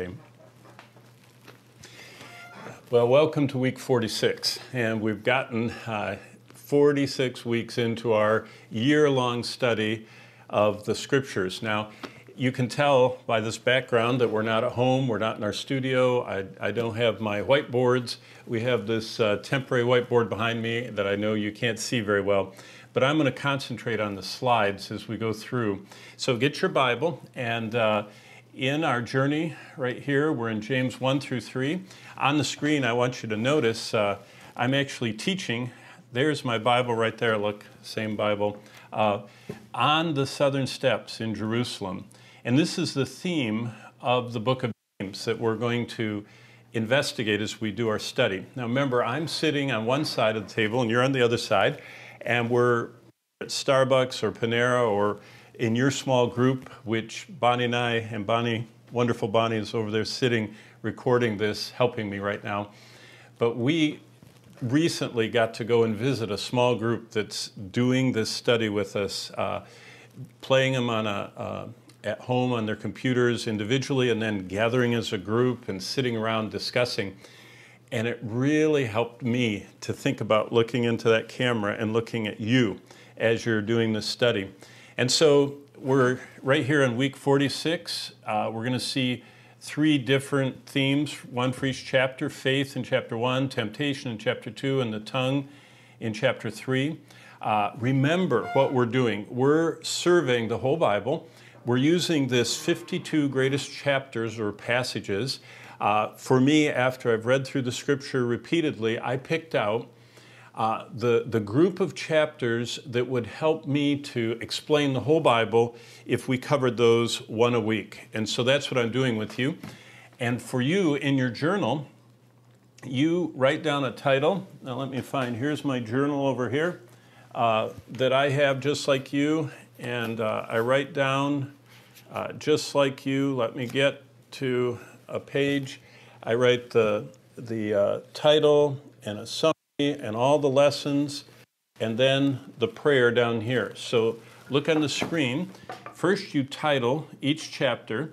Okay. Well, welcome to week 46. And we've gotten uh, 46 weeks into our year long study of the scriptures. Now, you can tell by this background that we're not at home, we're not in our studio. I, I don't have my whiteboards. We have this uh, temporary whiteboard behind me that I know you can't see very well. But I'm going to concentrate on the slides as we go through. So get your Bible and uh, in our journey right here, we're in James 1 through 3. On the screen, I want you to notice uh, I'm actually teaching. There's my Bible right there. Look, same Bible. Uh, on the southern steps in Jerusalem. And this is the theme of the book of James that we're going to investigate as we do our study. Now, remember, I'm sitting on one side of the table and you're on the other side, and we're at Starbucks or Panera or in your small group, which Bonnie and I, and Bonnie, wonderful Bonnie, is over there sitting recording this, helping me right now. But we recently got to go and visit a small group that's doing this study with us, uh, playing them on a, uh, at home on their computers individually, and then gathering as a group and sitting around discussing. And it really helped me to think about looking into that camera and looking at you as you're doing this study. And so we're right here in week 46. Uh, we're going to see three different themes, one for each chapter faith in chapter 1, temptation in chapter 2, and the tongue in chapter 3. Uh, remember what we're doing. We're surveying the whole Bible. We're using this 52 greatest chapters or passages. Uh, for me, after I've read through the scripture repeatedly, I picked out uh, the, the group of chapters that would help me to explain the whole Bible if we covered those one a week. And so that's what I'm doing with you. And for you in your journal, you write down a title. Now, let me find, here's my journal over here uh, that I have just like you. And uh, I write down uh, just like you. Let me get to a page. I write the, the uh, title and a summary and all the lessons, and then the prayer down here. So look on the screen. First, you title each chapter,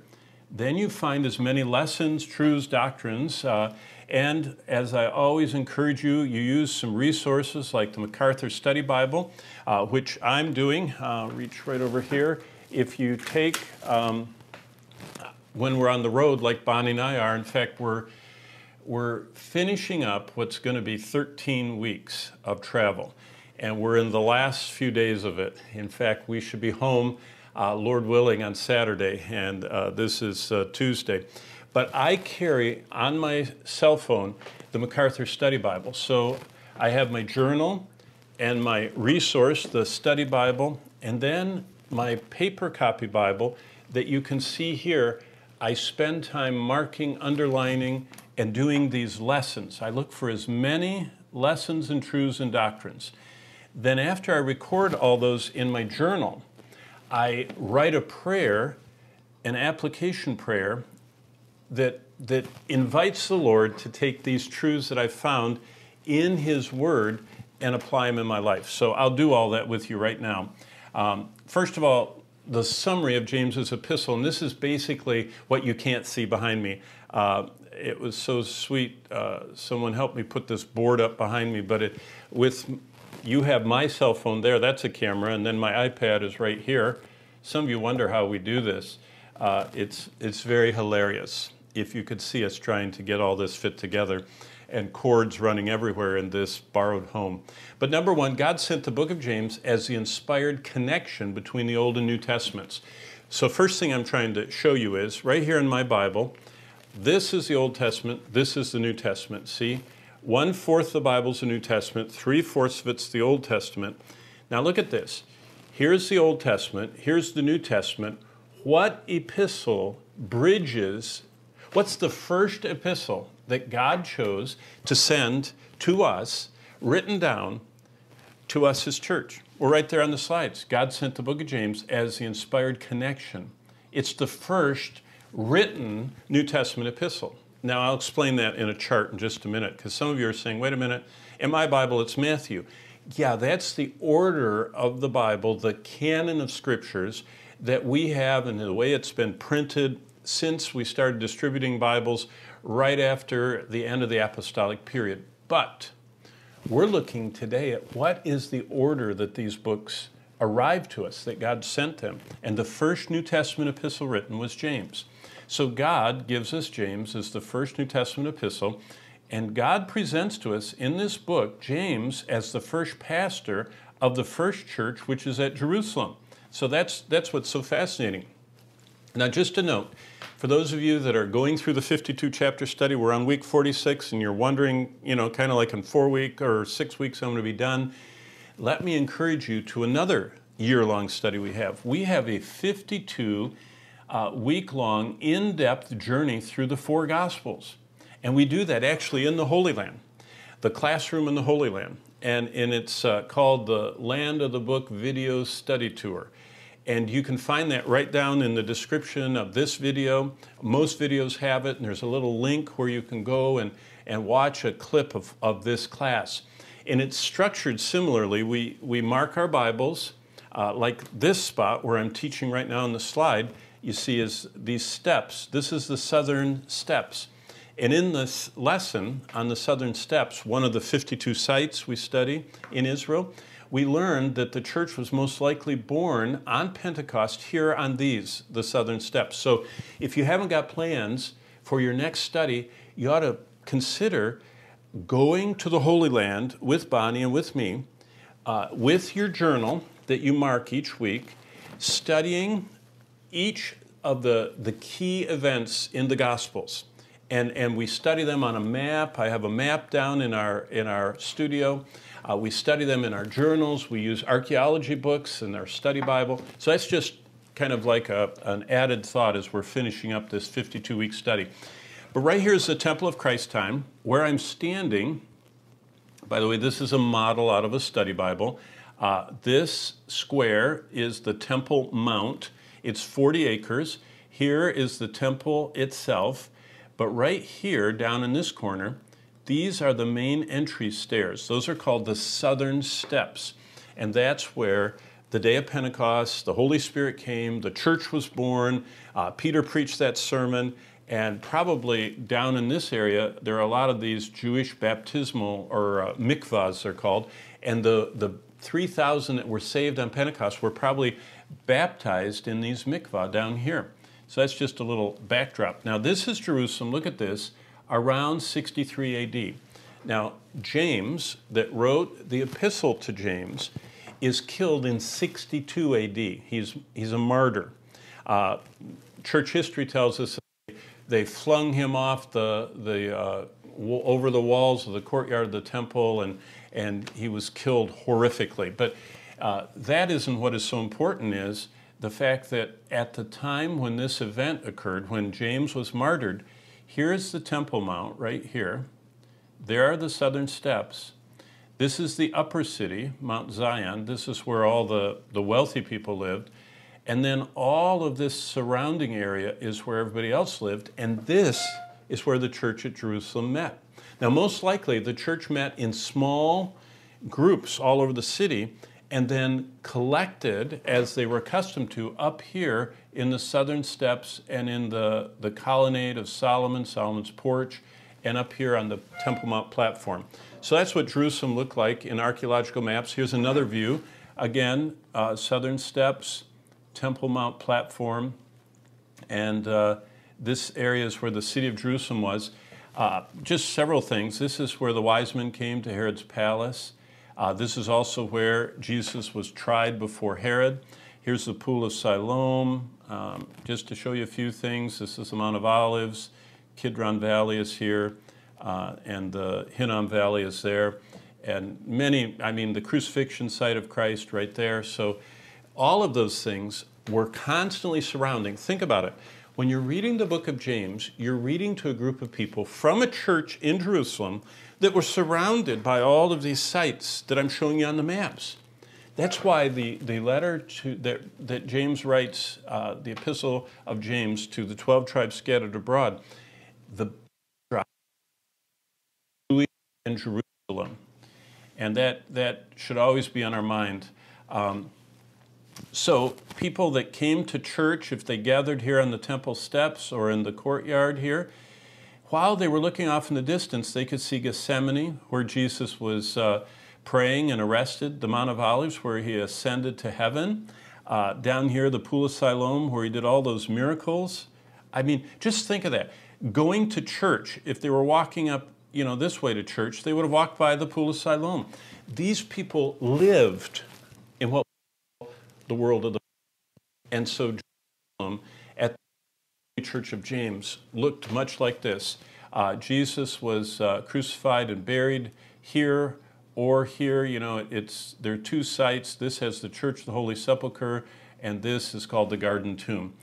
then you find as many lessons, truths, doctrines. Uh, and as I always encourage you, you use some resources like the MacArthur Study Bible, uh, which I'm doing. Uh, reach right over here. If you take, um, when we're on the road, like Bonnie and I are, in fact, we're we're finishing up what's going to be 13 weeks of travel, and we're in the last few days of it. In fact, we should be home, uh, Lord willing, on Saturday, and uh, this is uh, Tuesday. But I carry on my cell phone the MacArthur Study Bible. So I have my journal and my resource, the Study Bible, and then my paper copy Bible that you can see here. I spend time marking, underlining, and doing these lessons. I look for as many lessons and truths and doctrines. Then, after I record all those in my journal, I write a prayer, an application prayer that, that invites the Lord to take these truths that I've found in His Word and apply them in my life. So I'll do all that with you right now. Um, first of all, the summary of James's epistle, and this is basically what you can't see behind me. Uh, it was so sweet. Uh, someone helped me put this board up behind me, but it, with you have my cell phone there, that's a camera, and then my iPad is right here. Some of you wonder how we do this. Uh, it's, it's very hilarious if you could see us trying to get all this fit together and cords running everywhere in this borrowed home. But number one, God sent the book of James as the inspired connection between the Old and New Testaments. So, first thing I'm trying to show you is right here in my Bible, this is the Old Testament, this is the New Testament. See? One fourth of the Bible is the New Testament, three fourths of it's the Old Testament. Now look at this. Here's the Old Testament, here's the New Testament. What epistle bridges, what's the first epistle that God chose to send to us, written down to us as church? We're right there on the slides. God sent the book of James as the inspired connection. It's the first written New Testament epistle. Now, I'll explain that in a chart in just a minute because some of you are saying, wait a minute, in my Bible it's Matthew. Yeah, that's the order of the Bible, the canon of scriptures that we have and the way it's been printed since we started distributing Bibles right after the end of the apostolic period. But we're looking today at what is the order that these books arrived to us, that God sent them. And the first New Testament epistle written was James. So God gives us James as the first New Testament epistle, and God presents to us in this book James as the first pastor of the first church, which is at Jerusalem. So that's, that's what's so fascinating. Now, just a note for those of you that are going through the 52 chapter study, we're on week 46 and you're wondering, you know, kind of like in four weeks or six weeks, I'm going to be done. Let me encourage you to another year long study we have. We have a 52 uh, week long, in depth journey through the four Gospels. And we do that actually in the Holy Land, the classroom in the Holy Land. And, and it's uh, called the Land of the Book Video Study Tour. And you can find that right down in the description of this video. Most videos have it, and there's a little link where you can go and, and watch a clip of, of this class. And it's structured similarly. We, we mark our Bibles, uh, like this spot where I'm teaching right now on the slide, you see is these steps. This is the southern steps. And in this lesson on the southern steps, one of the 52 sites we study in Israel, we learned that the church was most likely born on Pentecost here on these, the southern steps. So if you haven't got plans for your next study, you ought to consider going to the Holy Land with Bonnie and with me, uh, with your journal that you mark each week, studying each of the, the key events in the Gospels. And, and we study them on a map. I have a map down in our, in our studio. Uh, we study them in our journals. We use archaeology books in our study Bible. So that's just kind of like a, an added thought as we're finishing up this 52 week study. But right here is the Temple of Christ time, where I'm standing. By the way, this is a model out of a study Bible. Uh, this square is the Temple Mount. It's 40 acres. Here is the temple itself. But right here, down in this corner, these are the main entry stairs. Those are called the southern steps. And that's where the day of Pentecost, the Holy Spirit came, the church was born, uh, Peter preached that sermon, and probably down in this area, there are a lot of these Jewish baptismal or uh, mikvahs, they're called, and the, the 3,000 that were saved on Pentecost were probably baptized in these mikvah down here. So that's just a little backdrop. Now, this is Jerusalem. Look at this around 63 AD. Now, James, that wrote the epistle to James, is killed in 62 AD. He's, he's a martyr. Uh, church history tells us they flung him off the, the, uh, over the walls of the courtyard of the temple, and, and he was killed horrifically. But uh, that isn't what is so important is the fact that at the time when this event occurred, when James was martyred, Here's the Temple Mount right here. There are the southern steps. This is the upper city, Mount Zion. This is where all the, the wealthy people lived. And then all of this surrounding area is where everybody else lived. And this is where the church at Jerusalem met. Now, most likely, the church met in small groups all over the city and then collected, as they were accustomed to, up here in the southern steps and in the, the colonnade of Solomon, Solomon's porch, and up here on the Temple Mount platform. So that's what Jerusalem looked like in archaeological maps. Here's another view. Again, uh, southern steps, Temple Mount platform, and uh, this area is where the city of Jerusalem was. Uh, just several things. This is where the wise men came to Herod's palace. Uh, this is also where Jesus was tried before Herod. Here's the Pool of Siloam. Um, just to show you a few things, this is the Mount of Olives. Kidron Valley is here, uh, and the Hinnom Valley is there. And many, I mean, the crucifixion site of Christ right there. So all of those things were constantly surrounding. Think about it. When you're reading the book of James, you're reading to a group of people from a church in Jerusalem that were surrounded by all of these sites that I'm showing you on the maps. That's why the, the letter to, that, that James writes, uh, the epistle of James to the 12 tribes scattered abroad, the in Jerusalem. And that, that should always be on our mind. Um, so people that came to church, if they gathered here on the temple steps or in the courtyard here, while they were looking off in the distance, they could see Gethsemane, where Jesus was uh, praying and arrested, the Mount of Olives, where he ascended to heaven, uh, down here, the Pool of Siloam, where he did all those miracles. I mean, just think of that. Going to church, if they were walking up, you know, this way to church, they would have walked by the Pool of Siloam. These people lived in what the world of the and so Jerusalem Church of James looked much like this. Uh, Jesus was uh, crucified and buried here or here. You know, it's there are two sites. This has the Church the Holy Sepulchre, and this is called the Garden Tomb.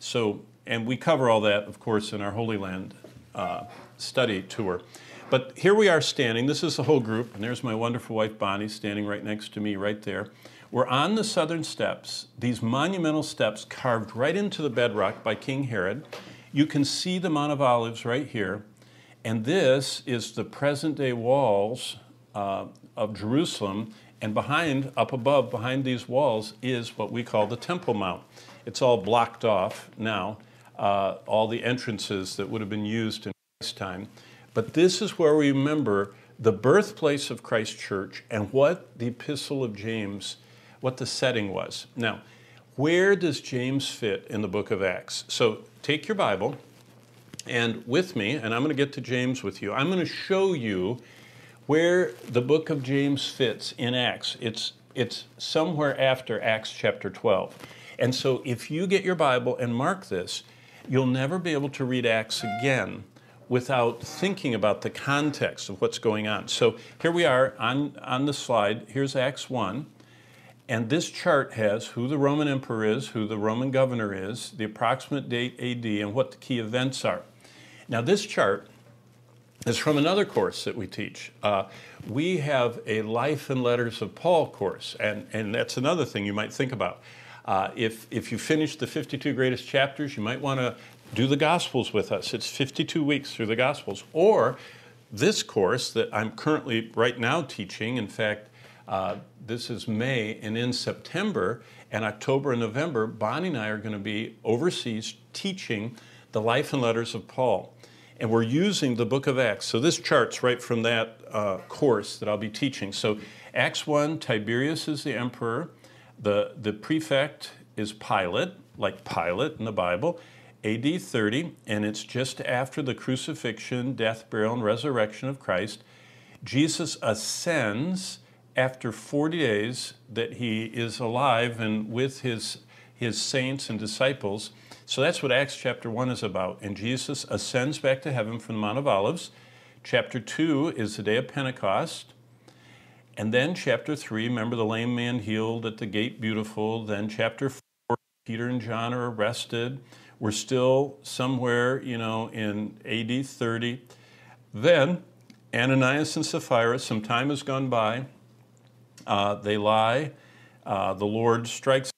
So, and we cover all that, of course, in our Holy Land uh, study tour. But here we are standing. This is the whole group, and there's my wonderful wife Bonnie standing right next to me, right there. We're on the southern steps, these monumental steps carved right into the bedrock by King Herod. You can see the Mount of Olives right here. And this is the present day walls uh, of Jerusalem. And behind, up above, behind these walls, is what we call the Temple Mount. It's all blocked off now, uh, all the entrances that would have been used in Christ's time. But this is where we remember the birthplace of Christ Church and what the Epistle of James what the setting was. Now, where does James fit in the book of Acts? So take your Bible and with me, and I'm going to get to James with you. I'm going to show you where the book of James fits in Acts. It's, it's somewhere after Acts chapter 12. And so if you get your Bible and mark this, you'll never be able to read Acts again without thinking about the context of what's going on. So here we are on, on the slide. Here's Acts 1. And this chart has who the Roman emperor is, who the Roman governor is, the approximate date AD, and what the key events are. Now, this chart is from another course that we teach. Uh, we have a Life and Letters of Paul course, and, and that's another thing you might think about. Uh, if, if you finish the 52 greatest chapters, you might want to do the Gospels with us. It's 52 weeks through the Gospels. Or this course that I'm currently right now teaching, in fact, uh, this is May, and in September and October and November, Bonnie and I are going to be overseas teaching the life and letters of Paul. And we're using the book of Acts. So this chart's right from that uh, course that I'll be teaching. So Acts 1, Tiberius is the emperor. The, the prefect is Pilate, like Pilate in the Bible. AD 30, and it's just after the crucifixion, death, burial, and resurrection of Christ. Jesus ascends after 40 days that he is alive and with his, his saints and disciples. So that's what Acts chapter 1 is about. And Jesus ascends back to heaven from the Mount of Olives. Chapter 2 is the day of Pentecost. And then chapter 3, remember the lame man healed at the gate beautiful. Then chapter 4, Peter and John are arrested. We're still somewhere, you know, in AD 30. Then Ananias and Sapphira, some time has gone by. Uh, they lie. Uh, the Lord strikes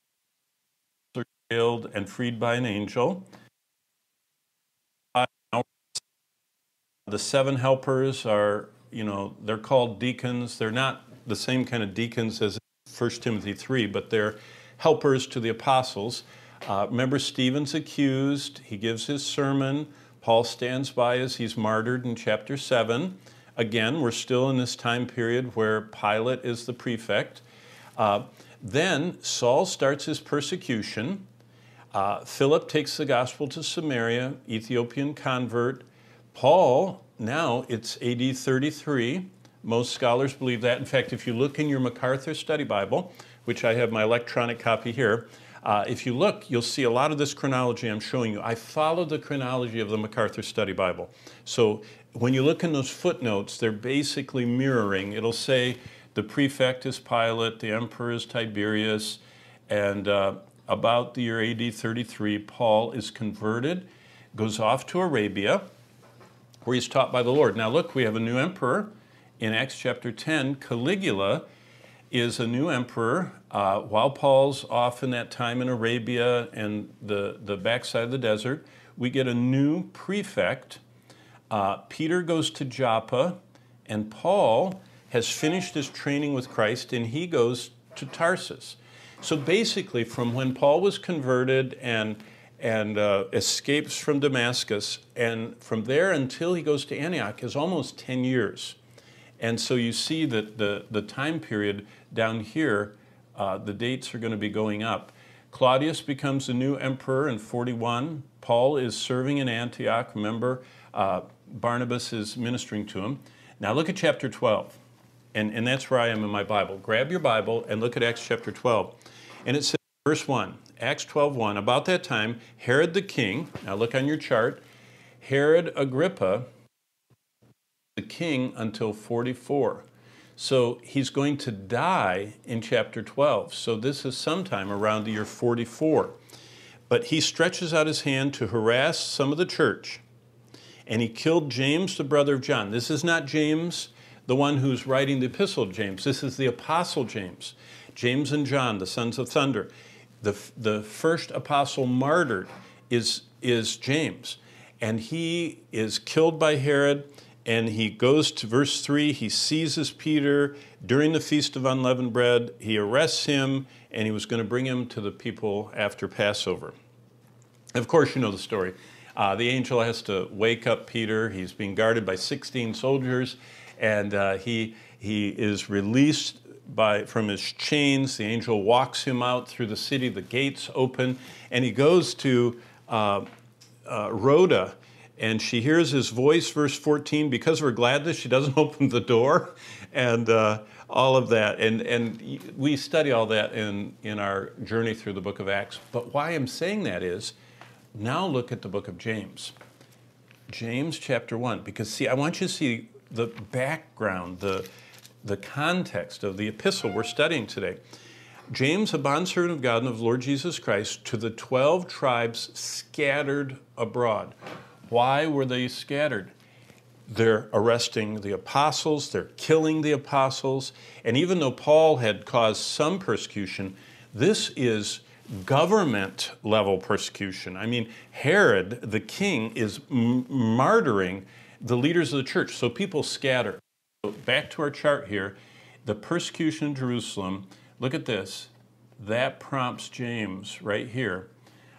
are jailed and freed by an angel. The seven helpers are, you know, they're called deacons. They're not the same kind of deacons as 1 Timothy 3, but they're helpers to the apostles. Uh, remember, Stephen's accused. He gives his sermon. Paul stands by as he's martyred in chapter 7. Again, we're still in this time period where Pilate is the prefect. Uh, then Saul starts his persecution. Uh, Philip takes the gospel to Samaria, Ethiopian convert. Paul, now it's AD 33. Most scholars believe that. In fact, if you look in your MacArthur Study Bible, which I have my electronic copy here, uh, if you look, you'll see a lot of this chronology I'm showing you. I followed the chronology of the MacArthur Study Bible. So when you look in those footnotes, they're basically mirroring. It'll say the prefect is Pilate, the emperor is Tiberius, and uh, about the year AD 33, Paul is converted, goes off to Arabia, where he's taught by the Lord. Now, look, we have a new emperor in Acts chapter 10. Caligula is a new emperor. Uh, while Paul's off in that time in Arabia and the, the backside of the desert, we get a new prefect uh, Peter goes to Joppa, and Paul has finished his training with Christ, and he goes to Tarsus. So basically, from when Paul was converted and and uh, escapes from Damascus, and from there until he goes to Antioch is almost 10 years. And so you see that the, the time period down here, uh, the dates are going to be going up. Claudius becomes the new emperor in 41. Paul is serving in Antioch. Remember, uh, Barnabas is ministering to him. Now look at chapter 12. And, and that's where I am in my Bible. Grab your Bible and look at Acts chapter 12. And it says, verse 1, Acts 12 1, about that time, Herod the king, now look on your chart, Herod Agrippa, the king until 44. So he's going to die in chapter 12. So this is sometime around the year 44. But he stretches out his hand to harass some of the church. And he killed James, the brother of John. This is not James, the one who's writing the epistle James. This is the apostle James. James and John, the sons of thunder. The, the first apostle martyred is, is James. And he is killed by Herod and he goes to verse 3 he seizes peter during the feast of unleavened bread. He arrests him and he was going to bring him to the people after passover. Of course you know the story. Uh, the angel has to wake up peter. He's being guarded by 16 soldiers and uh, he, he is released by, from his chains. The angel walks him out through the city. The gates open and he goes to uh, uh rhoda and she hears his voice, verse 14. Because of her gladness, she doesn't open the door, and uh, all of that. And, and we study all that in, in our journey through the book of Acts. But why I'm saying that is now look at the book of James. James chapter 1. Because, see, I want you to see the background, the, the context of the epistle we're studying today. James, a bondservant of God and of Lord Jesus Christ, to the 12 tribes scattered abroad why were they scattered? They're arresting the apostles, they're killing the apostles, and even though Paul had caused some persecution, this is government level persecution. I mean, Herod, the king, is m- martyring the leaders of the church, so people scatter. So back to our chart here the persecution in Jerusalem, look at this. That prompts James right here.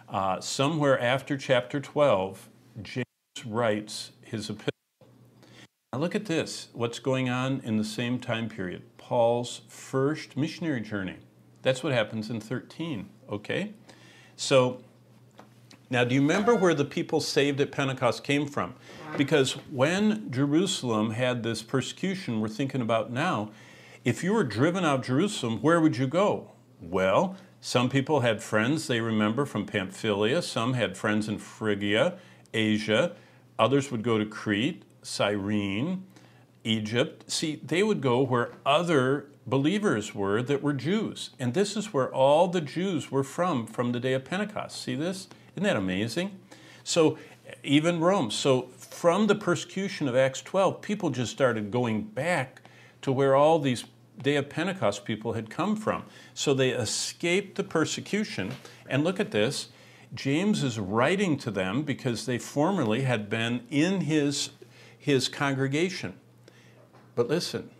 Uh, somewhere after chapter 12, James writes his epistle. Now look at this, what's going on in the same time period. Paul's first missionary journey. That's what happens in 13, okay? So now do you remember where the people saved at Pentecost came from? Because when Jerusalem had this persecution we're thinking about now, if you were driven out of Jerusalem, where would you go? Well, some people had friends they remember from Pamphylia, some had friends in Phrygia, Asia, Others would go to Crete, Cyrene, Egypt. See, they would go where other believers were that were Jews. And this is where all the Jews were from from the day of Pentecost. See this? Isn't that amazing? So, even Rome. So, from the persecution of Acts 12, people just started going back to where all these day of Pentecost people had come from. So, they escaped the persecution. And look at this James is writing to them because they formerly had been in his, his congregation. But listen,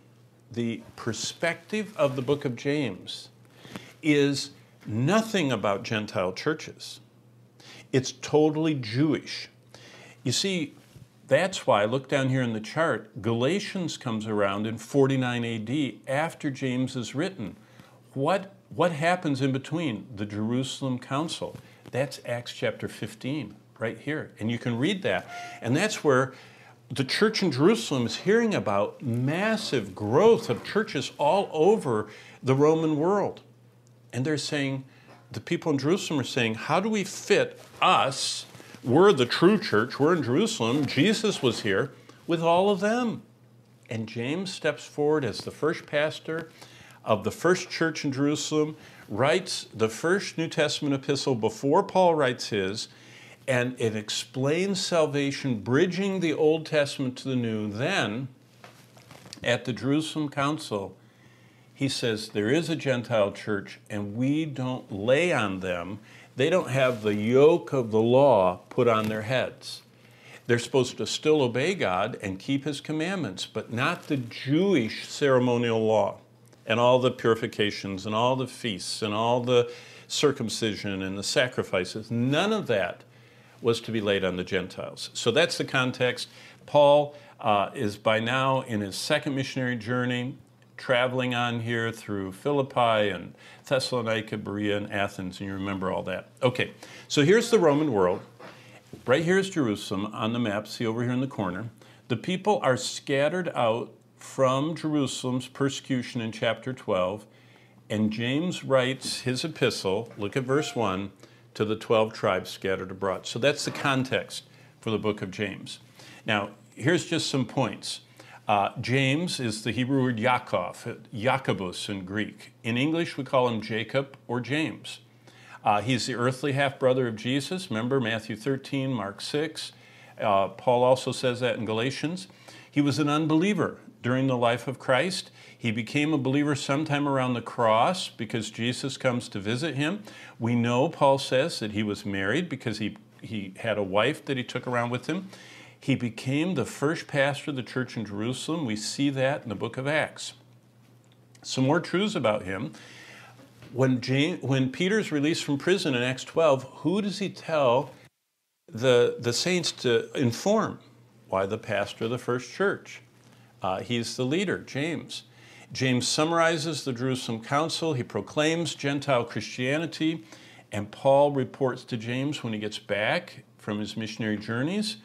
the perspective of the book of James is nothing about Gentile churches. It's totally Jewish. You see, that's why, look down here in the chart, Galatians comes around in 49 AD after James is written. What, what happens in between? The Jerusalem Council. That's Acts chapter 15, right here. And you can read that. And that's where the church in Jerusalem is hearing about massive growth of churches all over the Roman world. And they're saying, the people in Jerusalem are saying, how do we fit us? We're the true church, we're in Jerusalem, Jesus was here, with all of them. And James steps forward as the first pastor of the first church in Jerusalem writes the first New Testament epistle before Paul writes his, and it explains salvation, bridging the Old Testament to the New. Then, at the Jerusalem Council, he says there is a Gentile church, and we don't lay on them, they don't have the yoke of the law put on their heads. They're supposed to still obey God and keep his commandments, but not the Jewish ceremonial law. And all the purifications and all the feasts and all the circumcision and the sacrifices. None of that was to be laid on the Gentiles. So that's the context. Paul uh, is by now in his second missionary journey, traveling on here through Philippi and Thessalonica, Berea, and Athens, and you remember all that. Okay, so here's the Roman world. Right here is Jerusalem on the map, see over here in the corner. The people are scattered out from Jerusalem's persecution in chapter 12, and James writes his epistle, look at verse 1, to the 12 tribes scattered abroad. So that's the context for the book of James. Now, here's just some points. Uh, James is the Hebrew word Yaakov, Jacobus in Greek. In English, we call him Jacob or James. Uh, he's the earthly half brother of Jesus. Remember Matthew 13, Mark 6. Uh, Paul also says that in Galatians. He was an unbeliever during the life of Christ. He became a believer sometime around the cross because Jesus comes to visit him. We know, Paul says, that he was married because he, he had a wife that he took around with him. He became the first pastor of the church in Jerusalem. We see that in the book of Acts. Some more truths about him. When, James, when Peter's released from prison in Acts 12, who does he tell the, the saints to inform? Why, the pastor of the first church. Uh, he's the leader, James. James summarizes the Jerusalem Council. He proclaims Gentile Christianity. And Paul reports to James when he gets back from his missionary journeys.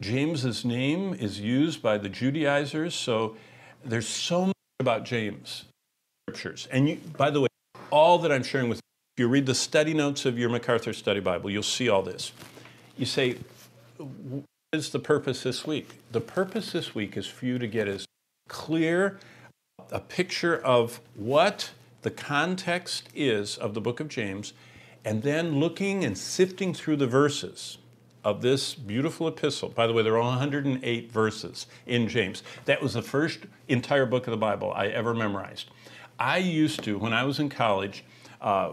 James's name is used by the Judaizers. So there's so much about James scriptures. And you, by the way, all that I'm sharing with you, if you read the study notes of your MacArthur Study Bible, you'll see all this. You say, is the purpose this week? The purpose this week is for you to get as clear a picture of what the context is of the book of James, and then looking and sifting through the verses of this beautiful epistle. By the way, there are 108 verses in James. That was the first entire book of the Bible I ever memorized. I used to, when I was in college, uh,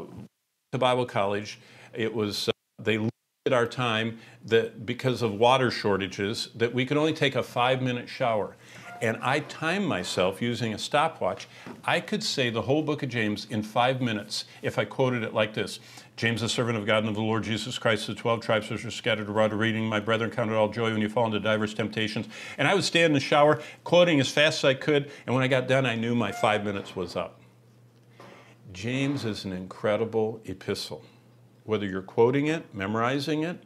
to Bible college, it was, uh, they limited our time that because of water shortages, that we could only take a five minute shower. And I timed myself using a stopwatch. I could say the whole book of James in five minutes if I quoted it like this James, the servant of God and of the Lord Jesus Christ, the 12 tribes which are scattered abroad, reading, My brethren, count it all joy when you fall into diverse temptations. And I would stand in the shower, quoting as fast as I could, and when I got done, I knew my five minutes was up. James is an incredible epistle. Whether you're quoting it, memorizing it,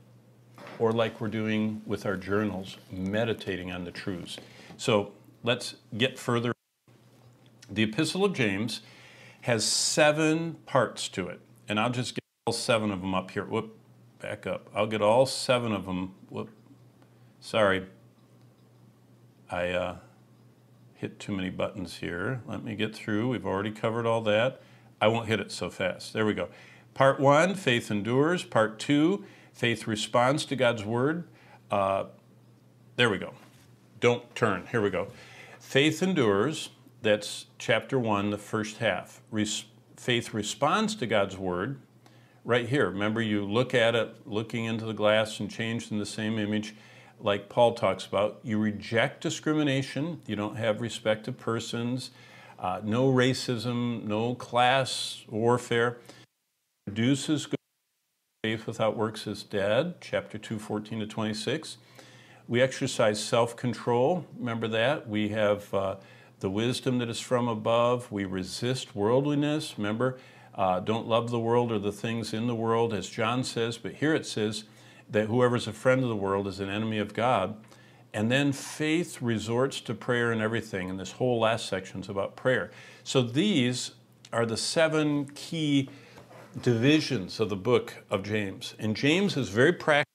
or like we're doing with our journals, meditating on the truths. So let's get further. The Epistle of James has seven parts to it, and I'll just get all seven of them up here. Whoop, back up. I'll get all seven of them. Whoop, sorry. I uh, hit too many buttons here. Let me get through. We've already covered all that. I won't hit it so fast. There we go. Part one, faith endures. Part two, faith responds to God's word. Uh, there we go. Don't turn. Here we go. Faith endures. That's chapter one, the first half. Res- faith responds to God's word. Right here. Remember, you look at it, looking into the glass and changed in the same image, like Paul talks about. You reject discrimination. You don't have respect of persons. Uh, no racism, no class warfare. Produces good faith without works is dead, chapter 2, 14 to 26. We exercise self control. Remember that? We have uh, the wisdom that is from above. We resist worldliness. Remember, uh, don't love the world or the things in the world, as John says, but here it says that whoever's a friend of the world is an enemy of God. And then faith resorts to prayer and everything. And this whole last section is about prayer. So these are the seven key divisions of the book of James. And James is very practical.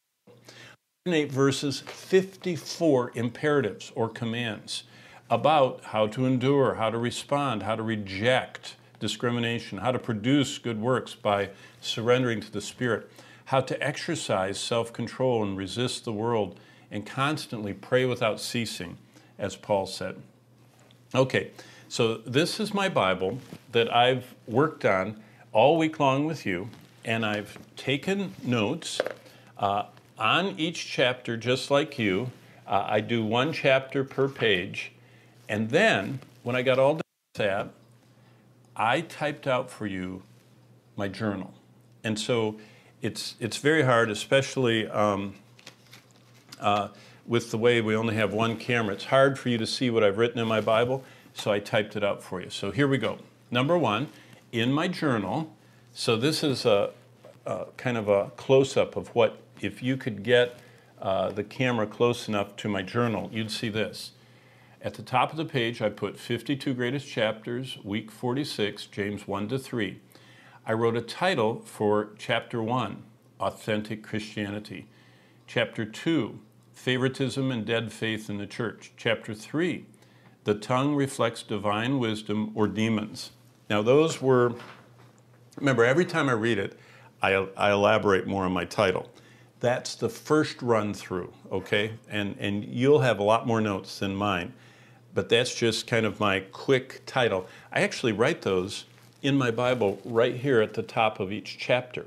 108 verses, 54 imperatives or commands about how to endure, how to respond, how to reject discrimination, how to produce good works by surrendering to the Spirit, how to exercise self control and resist the world and constantly pray without ceasing, as Paul said. Okay, so this is my Bible that I've worked on all week long with you, and I've taken notes uh, on each chapter, just like you. Uh, I do one chapter per page, and then when I got all done with that, I typed out for you my journal. And so it's, it's very hard, especially um, uh, with the way we only have one camera. It's hard for you to see what I've written in my Bible, so I typed it out for you. So here we go. Number one, in my journal, so this is a, a kind of a close up of what, if you could get uh, the camera close enough to my journal, you'd see this. At the top of the page, I put 52 greatest chapters, week 46, James 1 to 3. I wrote a title for chapter 1, Authentic Christianity. Chapter 2, Favoritism and Dead Faith in the Church. Chapter 3, The Tongue Reflects Divine Wisdom or Demons. Now, those were, remember, every time I read it, I, I elaborate more on my title. That's the first run through, okay? And, and you'll have a lot more notes than mine, but that's just kind of my quick title. I actually write those in my Bible right here at the top of each chapter.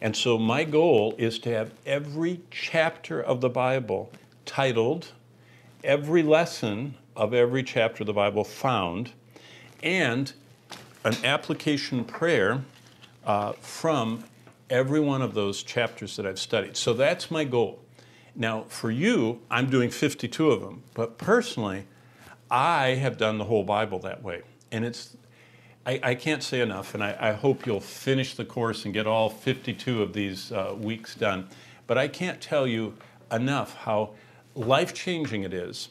And so my goal is to have every chapter of the Bible titled, every lesson of every chapter of the Bible found, and an application prayer uh, from every one of those chapters that I've studied. So that's my goal. Now, for you, I'm doing 52 of them, but personally, I have done the whole Bible that way. And it's, I, I can't say enough, and I, I, hope you'll finish the course and get all 52 of these uh, weeks done. But I can't tell you enough how life changing it is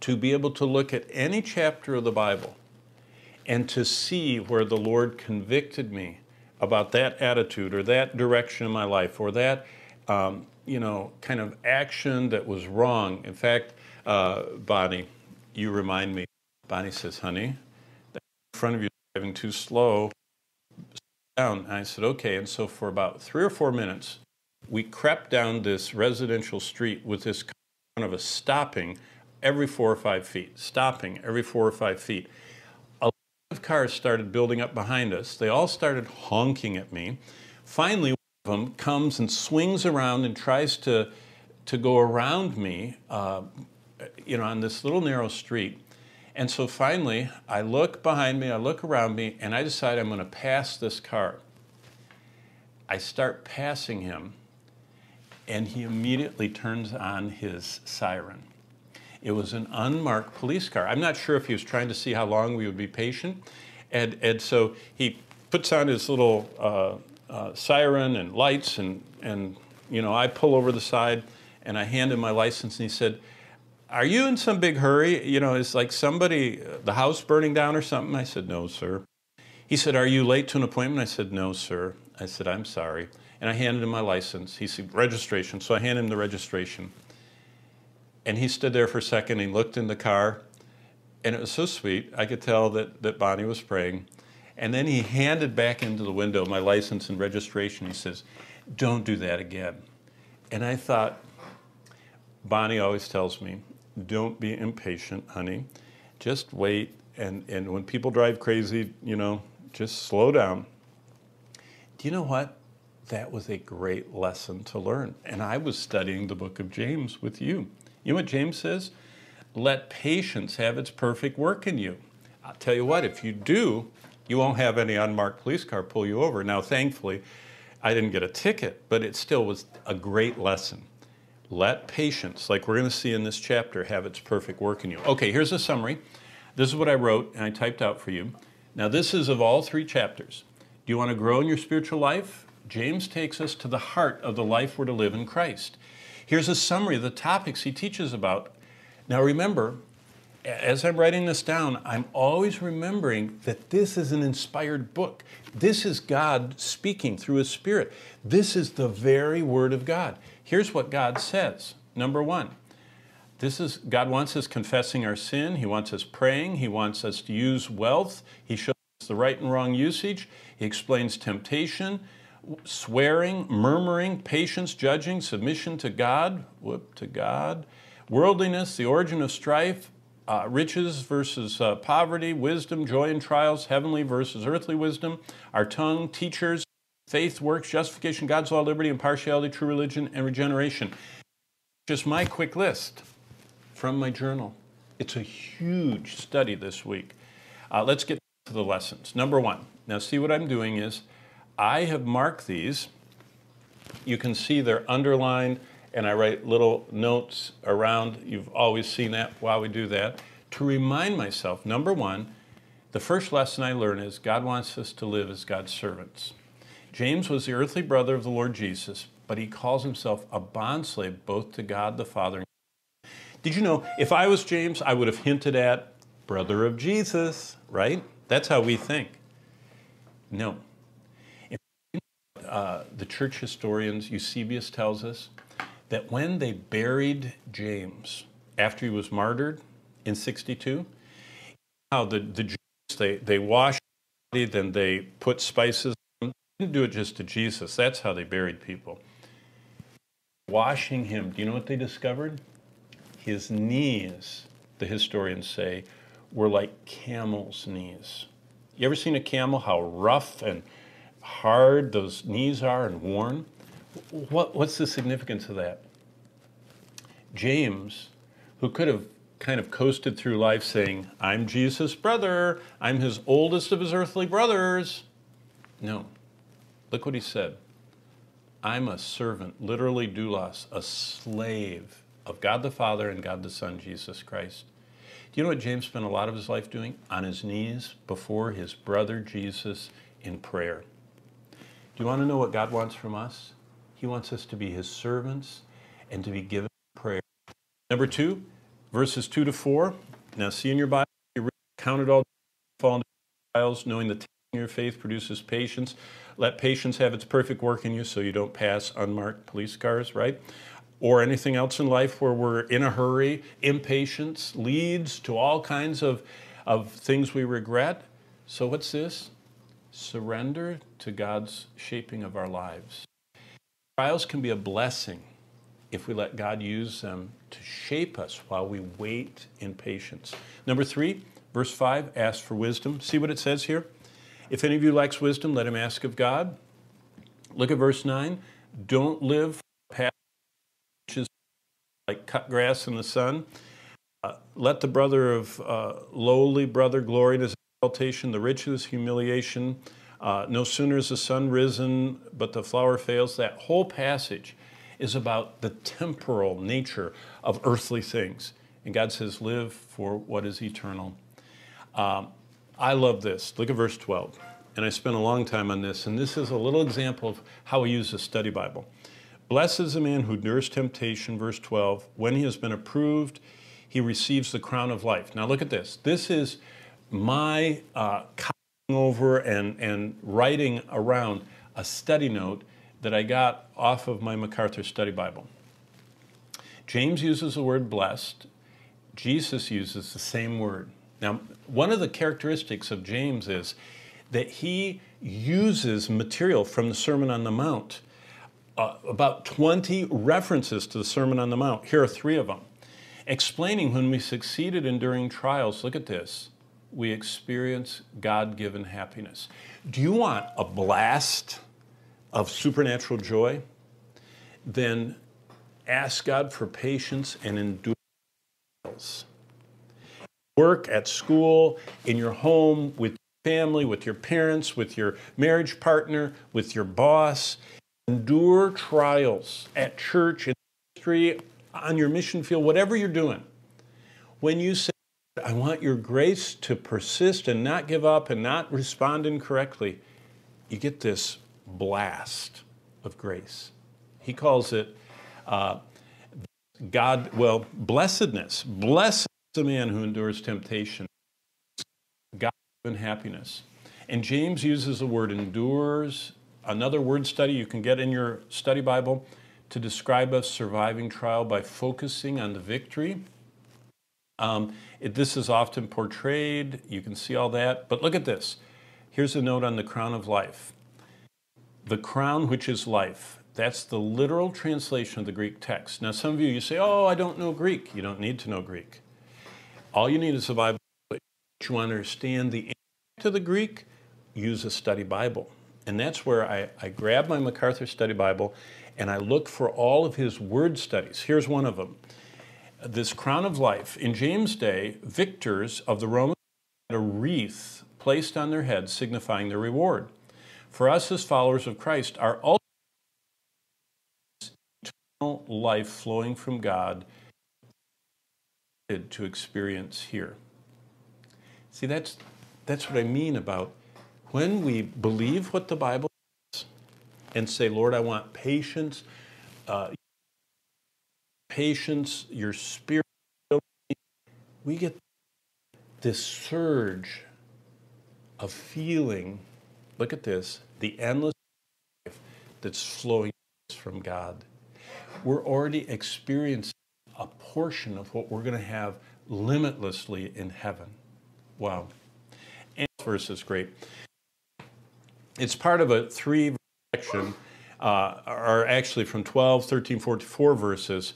to be able to look at any chapter of the Bible and to see where the Lord convicted me about that attitude or that direction in my life or that, um, you know, kind of action that was wrong. In fact, uh, Bonnie, you remind me, Bonnie says, honey, that in front of you driving too slow, down. And I said, okay. And so for about three or four minutes, we crept down this residential street with this kind of a stopping every four or five feet, stopping every four or five feet of cars started building up behind us. They all started honking at me. Finally, one of them comes and swings around and tries to, to go around me, uh, you know, on this little narrow street. And so finally, I look behind me, I look around me, and I decide I'm going to pass this car. I start passing him, and he immediately turns on his siren. It was an unmarked police car. I'm not sure if he was trying to see how long we would be patient. And, and so he puts on his little uh, uh, siren and lights, and, and you know, I pull over the side and I hand him my license, and he said, are you in some big hurry? You know, it's like somebody, the house burning down or something? I said, no, sir. He said, are you late to an appointment? I said, no, sir. I said, I'm sorry. And I handed him my license. He said, registration. So I handed him the registration. And he stood there for a second, he looked in the car, and it was so sweet. I could tell that, that Bonnie was praying. And then he handed back into the window my license and registration. He says, Don't do that again. And I thought, Bonnie always tells me, Don't be impatient, honey. Just wait. And, and when people drive crazy, you know, just slow down. Do you know what? That was a great lesson to learn. And I was studying the book of James with you. You know what James says? Let patience have its perfect work in you. I'll tell you what, if you do, you won't have any unmarked police car pull you over. Now, thankfully, I didn't get a ticket, but it still was a great lesson. Let patience, like we're going to see in this chapter, have its perfect work in you. Okay, here's a summary. This is what I wrote and I typed out for you. Now, this is of all three chapters. Do you want to grow in your spiritual life? James takes us to the heart of the life we're to live in Christ. Here's a summary of the topics he teaches about. Now remember, as I'm writing this down, I'm always remembering that this is an inspired book. This is God speaking through His Spirit. This is the very Word of God. Here's what God says. Number one, this is God wants us confessing our sin. He wants us praying. He wants us to use wealth. He shows us the right and wrong usage. He explains temptation swearing, murmuring, patience, judging, submission to God, whoop, to God, worldliness, the origin of strife, uh, riches versus uh, poverty, wisdom, joy in trials, heavenly versus earthly wisdom, our tongue, teachers, faith, works, justification, God's law, liberty, impartiality, true religion, and regeneration. Just my quick list from my journal. It's a huge study this week. Uh, let's get to the lessons. Number one, now see what I'm doing is I have marked these. You can see they're underlined, and I write little notes around. You've always seen that while we do that. To remind myself, number one, the first lesson I learn is God wants us to live as God's servants. James was the earthly brother of the Lord Jesus, but he calls himself a bondslave both to God the Father. Did you know, if I was James, I would have hinted at brother of Jesus, right? That's how we think. No. Uh, the church historians, Eusebius tells us, that when they buried James after he was martyred in 62, how the, the Jews, they, they washed the body, then they put spices on. They didn't do it just to Jesus. That's how they buried people. Washing him, do you know what they discovered? His knees, the historians say, were like camel's knees. You ever seen a camel, how rough and hard those knees are and worn? What, what's the significance of that? James, who could have kind of coasted through life saying, I'm Jesus' brother, I'm his oldest of his earthly brothers. No. Look what he said. I'm a servant, literally doulos, a slave of God the Father and God the Son, Jesus Christ. Do you know what James spent a lot of his life doing? On his knees before his brother Jesus in prayer. Do you want to know what God wants from us? He wants us to be his servants and to be given prayer. Number two, verses two to four. Now, see in your Bible, you counted all fall into trials, knowing the your faith produces patience. Let patience have its perfect work in you so you don't pass unmarked police cars, right? Or anything else in life where we're in a hurry. Impatience leads to all kinds of, of things we regret. So, what's this? Surrender to God's shaping of our lives. Trials can be a blessing if we let God use them to shape us while we wait in patience. Number three, verse 5, ask for wisdom. See what it says here? If any of you lacks wisdom, let him ask of God. Look at verse 9. Don't live like cut grass in the sun. Uh, let the brother of uh, lowly brother glory in his exaltation, the rich in humiliation. Uh, no sooner is the sun risen, but the flower fails. That whole passage is about the temporal nature of earthly things. And God says, live for what is eternal. Um, I love this. Look at verse 12. And I spent a long time on this, and this is a little example of how we use the study Bible. Blessed is the man who endures temptation, verse 12. When he has been approved, he receives the crown of life. Now look at this. This is my uh, over and, and writing around a study note that I got off of my MacArthur Study Bible. James uses the word blessed. Jesus uses the same word. Now, one of the characteristics of James is that he uses material from the Sermon on the Mount. Uh, about 20 references to the Sermon on the Mount. Here are three of them. Explaining when we succeeded in during trials, look at this we experience God given happiness. Do you want a blast of supernatural joy? Then ask God for patience and endurance. Work at school, in your home, with your family, with your parents, with your marriage partner, with your boss. Endure trials at church, in ministry, on your mission field, whatever you're doing. When you say, I want your grace to persist and not give up and not respond incorrectly. You get this blast of grace. He calls it uh, God, well, blessedness. Blessed is the man who endures temptation, God and happiness. And James uses the word endures, another word study you can get in your study Bible to describe a surviving trial by focusing on the victory um, it, this is often portrayed, you can see all that, but look at this. Here's a note on the crown of life. The crown which is life. That's the literal translation of the Greek text. Now, some of you, you say, oh, I don't know Greek. You don't need to know Greek. All you need is the Bible. If you understand the to the Greek, use a study Bible. And that's where I, I grab my MacArthur Study Bible and I look for all of his word studies. Here's one of them this crown of life. In James' day, victors of the Roman had a wreath placed on their heads, signifying their reward. For us as followers of Christ, our ultimate eternal life flowing from God to experience here. See, that's, that's what I mean about when we believe what the Bible says and say, Lord, I want patience, uh, patience, your spirit, we get this surge of feeling. Look at this the endless life that's flowing from God. We're already experiencing a portion of what we're going to have limitlessly in heaven. Wow. And this verse is great. It's part of a three section, uh, are actually from 12, 13, 44 verses,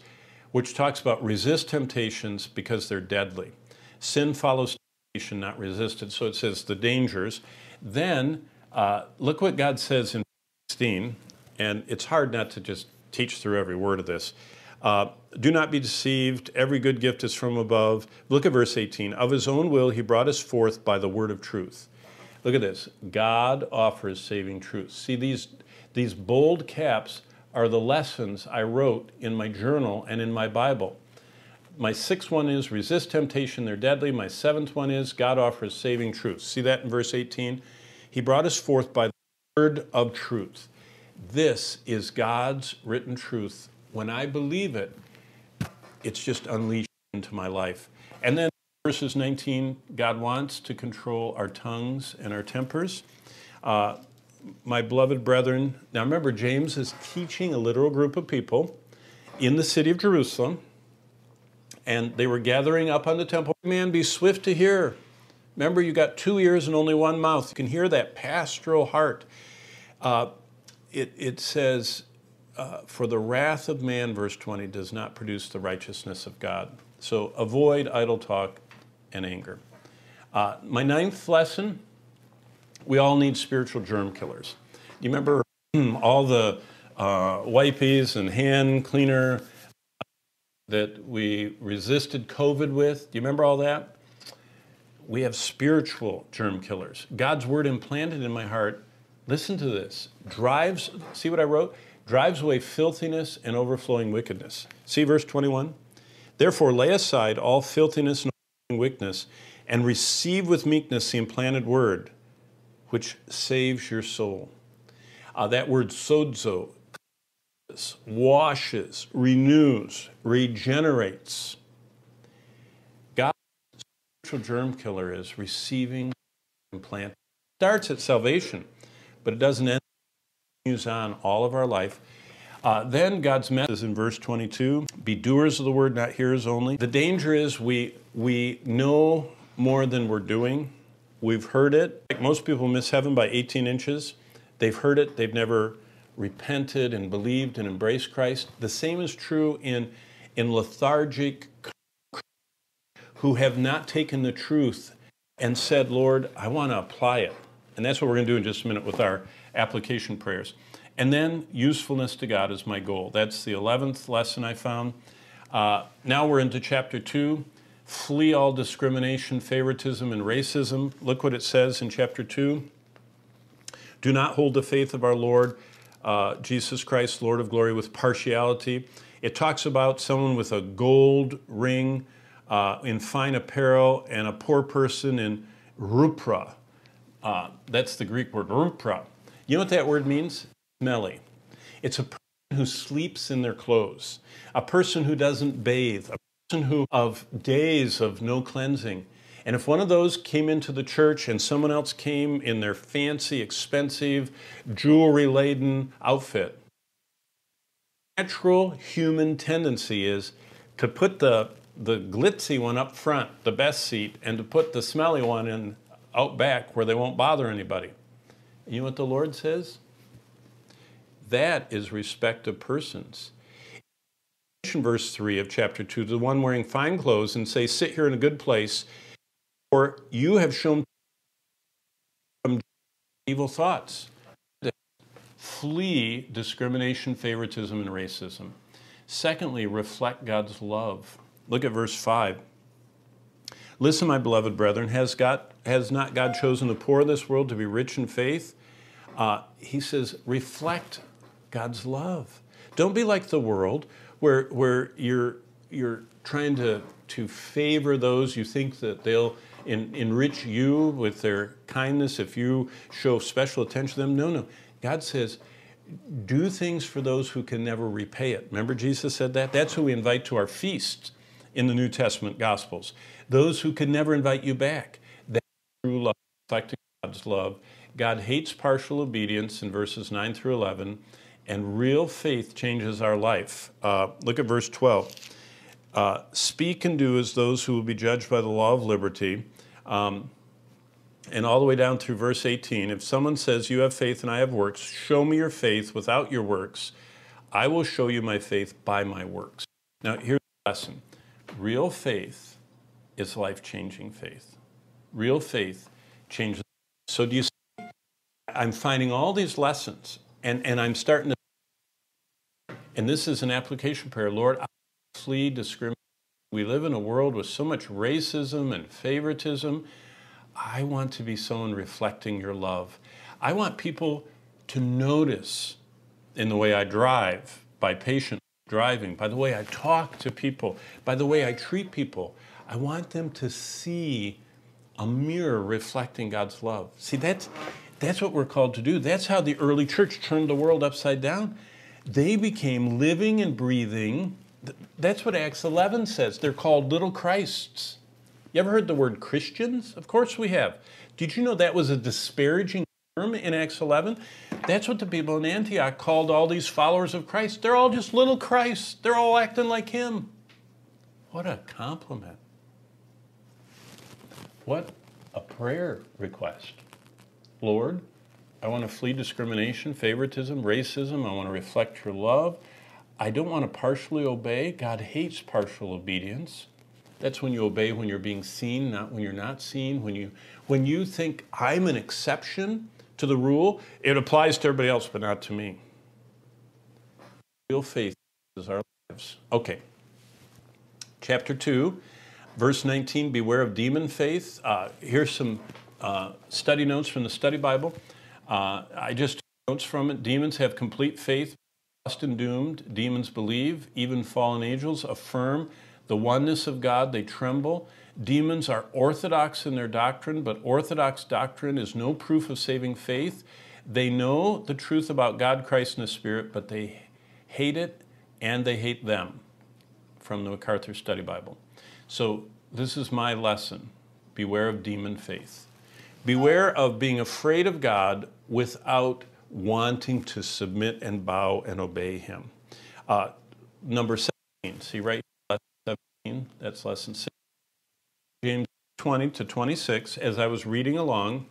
which talks about resist temptations because they're deadly. Sin follows temptation, not resistance. So it says the dangers. Then uh, look what God says in 16, and it's hard not to just teach through every word of this. Uh, do not be deceived. Every good gift is from above. Look at verse 18. Of his own will, he brought us forth by the word of truth. Look at this. God offers saving truth. See, these, these bold caps are the lessons I wrote in my journal and in my Bible. My sixth one is resist temptation, they're deadly. My seventh one is God offers saving truth. See that in verse 18? He brought us forth by the word of truth. This is God's written truth when I believe it, it's just unleashed into my life. And then verses 19, God wants to control our tongues and our tempers. Uh, my beloved brethren, now remember, James is teaching a literal group of people in the city of Jerusalem, and they were gathering up on the temple. Man, be swift to hear. Remember, you got two ears and only one mouth. You can hear that pastoral heart. Uh, it, it says, uh, for the wrath of man, verse 20, does not produce the righteousness of God. So avoid idle talk and anger. Uh, my ninth lesson we all need spiritual germ killers. Do you remember all the uh, wipies and hand cleaner that we resisted COVID with? Do you remember all that? We have spiritual germ killers. God's word implanted in my heart, listen to this, drives, see what I wrote? drives away filthiness and overflowing wickedness. See verse 21? Therefore, lay aside all filthiness and wickedness, and receive with meekness the implanted word, which saves your soul. Uh, that word sozo washes, renews, regenerates. God's spiritual germ killer is receiving. It starts at salvation, but it doesn't end on all of our life. Uh, then God's message in verse 22 be doers of the word, not hearers only. The danger is we, we know more than we're doing. We've heard it. Like most people miss heaven by 18 inches. They've heard it, they've never repented and believed and embraced Christ. The same is true in, in lethargic who have not taken the truth and said, Lord, I want to apply it. And that's what we're going to do in just a minute with our application prayers. And then usefulness to God is my goal. That's the 11th lesson I found. Uh, now we're into chapter 2. Flee all discrimination, favoritism, and racism. Look what it says in chapter 2. Do not hold the faith of our Lord uh, Jesus Christ, Lord of glory, with partiality. It talks about someone with a gold ring uh, in fine apparel and a poor person in rupra. Uh, that's the Greek word, rupra. You know what that word means? Smelly. It's a person who sleeps in their clothes, a person who doesn't bathe, a who of days of no cleansing. And if one of those came into the church and someone else came in their fancy, expensive, jewelry laden outfit, natural human tendency is to put the, the glitzy one up front, the best seat, and to put the smelly one in out back where they won't bother anybody. You know what the Lord says? That is respect of persons. Verse 3 of chapter 2, the one wearing fine clothes and say, Sit here in a good place, for you have shown evil thoughts. Flee discrimination, favoritism, and racism. Secondly, reflect God's love. Look at verse 5. Listen, my beloved brethren, has, God, has not God chosen the poor of this world to be rich in faith? Uh, he says, reflect God's love. Don't be like the world where, where you're, you're trying to, to favor those you think that they'll en- enrich you with their kindness if you show special attention to them. No, no. God says, do things for those who can never repay it. Remember, Jesus said that? That's who we invite to our feasts in the New Testament Gospels. Those who can never invite you back. That's true love, reflecting God's love. God hates partial obedience in verses 9 through 11, and real faith changes our life. Uh, look at verse 12. Uh, speak and do as those who will be judged by the law of liberty. Um, and all the way down through verse 18 if someone says, You have faith and I have works, show me your faith without your works. I will show you my faith by my works. Now, here's the lesson real faith is life changing faith. Real faith changes. So, do you see? I'm finding all these lessons, and, and I'm starting to. And this is an application prayer Lord, I flee discrimination. We live in a world with so much racism and favoritism. I want to be someone reflecting your love. I want people to notice in the way I drive, by patient driving, by the way I talk to people, by the way I treat people. I want them to see a mirror reflecting God's love. See, that's, that's what we're called to do. That's how the early church turned the world upside down. They became living and breathing. That's what Acts 11 says. They're called little Christs. You ever heard the word Christians? Of course we have. Did you know that was a disparaging term in Acts 11? That's what the people in Antioch called all these followers of Christ. They're all just little Christs. They're all acting like him. What a compliment. What a prayer request. Lord, I want to flee discrimination, favoritism, racism. I want to reflect your love. I don't want to partially obey. God hates partial obedience. That's when you obey when you're being seen, not when you're not seen. When you, when you think, I'm an exception to the rule, it applies to everybody else, but not to me. Real faith is our lives. Okay. Chapter 2, verse 19 Beware of demon faith. Uh, here's some uh, study notes from the study Bible. Uh, I just notes from it. Demons have complete faith, lost and doomed. Demons believe, even fallen angels affirm the oneness of God, they tremble. Demons are orthodox in their doctrine, but orthodox doctrine is no proof of saving faith. They know the truth about God, Christ, and the Spirit, but they hate it and they hate them from the MacArthur Study Bible. So, this is my lesson beware of demon faith. Beware of being afraid of God without wanting to submit and bow and obey Him. Uh, number 17, see right here, that's lesson 6. James 20 to 26, as I was reading along,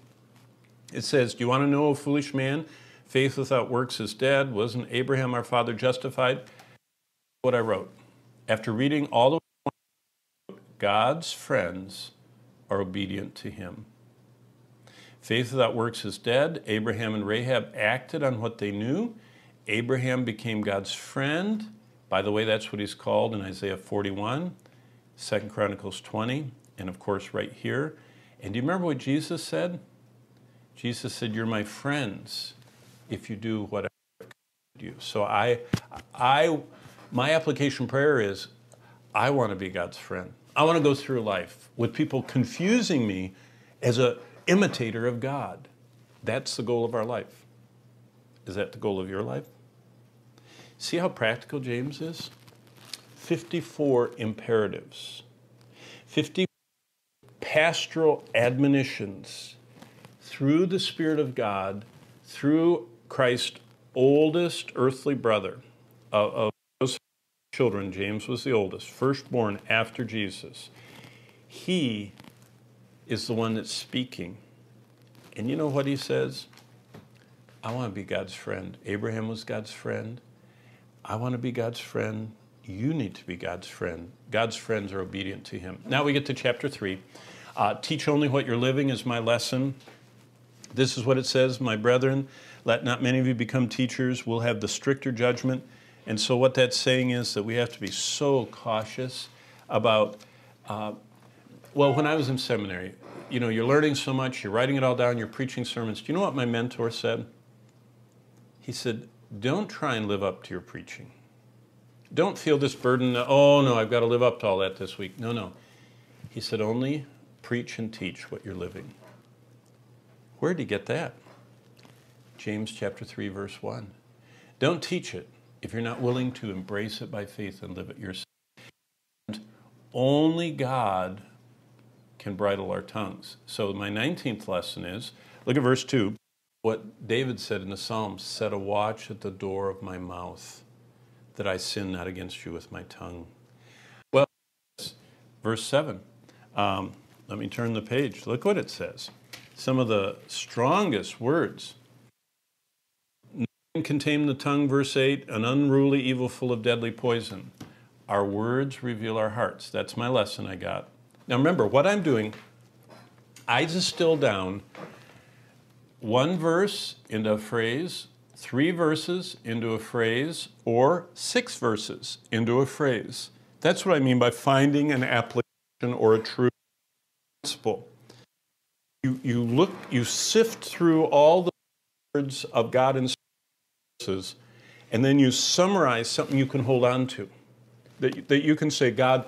it says, Do you want to know, a foolish man? Faith without works is dead. Wasn't Abraham our father justified? What I wrote. After reading all the God's friends are obedient to him. Faith without works is dead. Abraham and Rahab acted on what they knew. Abraham became God's friend. By the way, that's what he's called in Isaiah 41. Second Chronicles 20, and of course right here. And do you remember what Jesus said? Jesus said, "You're my friends if you do what I do." So I, I, my application prayer is, I want to be God's friend. I want to go through life with people confusing me as a imitator of God. That's the goal of our life. Is that the goal of your life? See how practical James is? 54 imperatives, 50 pastoral admonitions through the Spirit of God, through Christ's oldest earthly brother of, of those children. James was the oldest, firstborn after Jesus. He is the one that's speaking. And you know what he says? I want to be God's friend. Abraham was God's friend. I want to be God's friend you need to be God's friend. God's friends are obedient to him. Now we get to chapter 3. Uh, Teach only what you're living is my lesson. This is what it says, my brethren, let not many of you become teachers. We'll have the stricter judgment. And so, what that's saying is that we have to be so cautious about uh, Well, when I was in seminary, you know, you're learning so much, you're writing it all down, you're preaching sermons. Do you know what my mentor said? He said, Don't try and live up to your preaching. Don't feel this burden, oh no, I've got to live up to all that this week. No, no. He said, Only preach and teach what you're living. Where did he get that? James chapter 3, verse 1. Don't teach it if you're not willing to embrace it by faith and live it yourself. And only God can bridle our tongues. So my 19th lesson is look at verse 2. What David said in the Psalms set a watch at the door of my mouth, that I sin not against you with my tongue. Well, verse 7. Um, let me turn the page. Look what it says. Some of the strongest words. Nothing can tame the tongue, verse 8, an unruly evil full of deadly poison. Our words reveal our hearts. That's my lesson I got. Now remember, what I'm doing, I distill down one verse into a phrase, three verses into a phrase, or six verses into a phrase. That's what I mean by finding an application or a true principle. You, you look, you sift through all the words of God and verses, and then you summarize something you can hold on to. That, that you can say, God,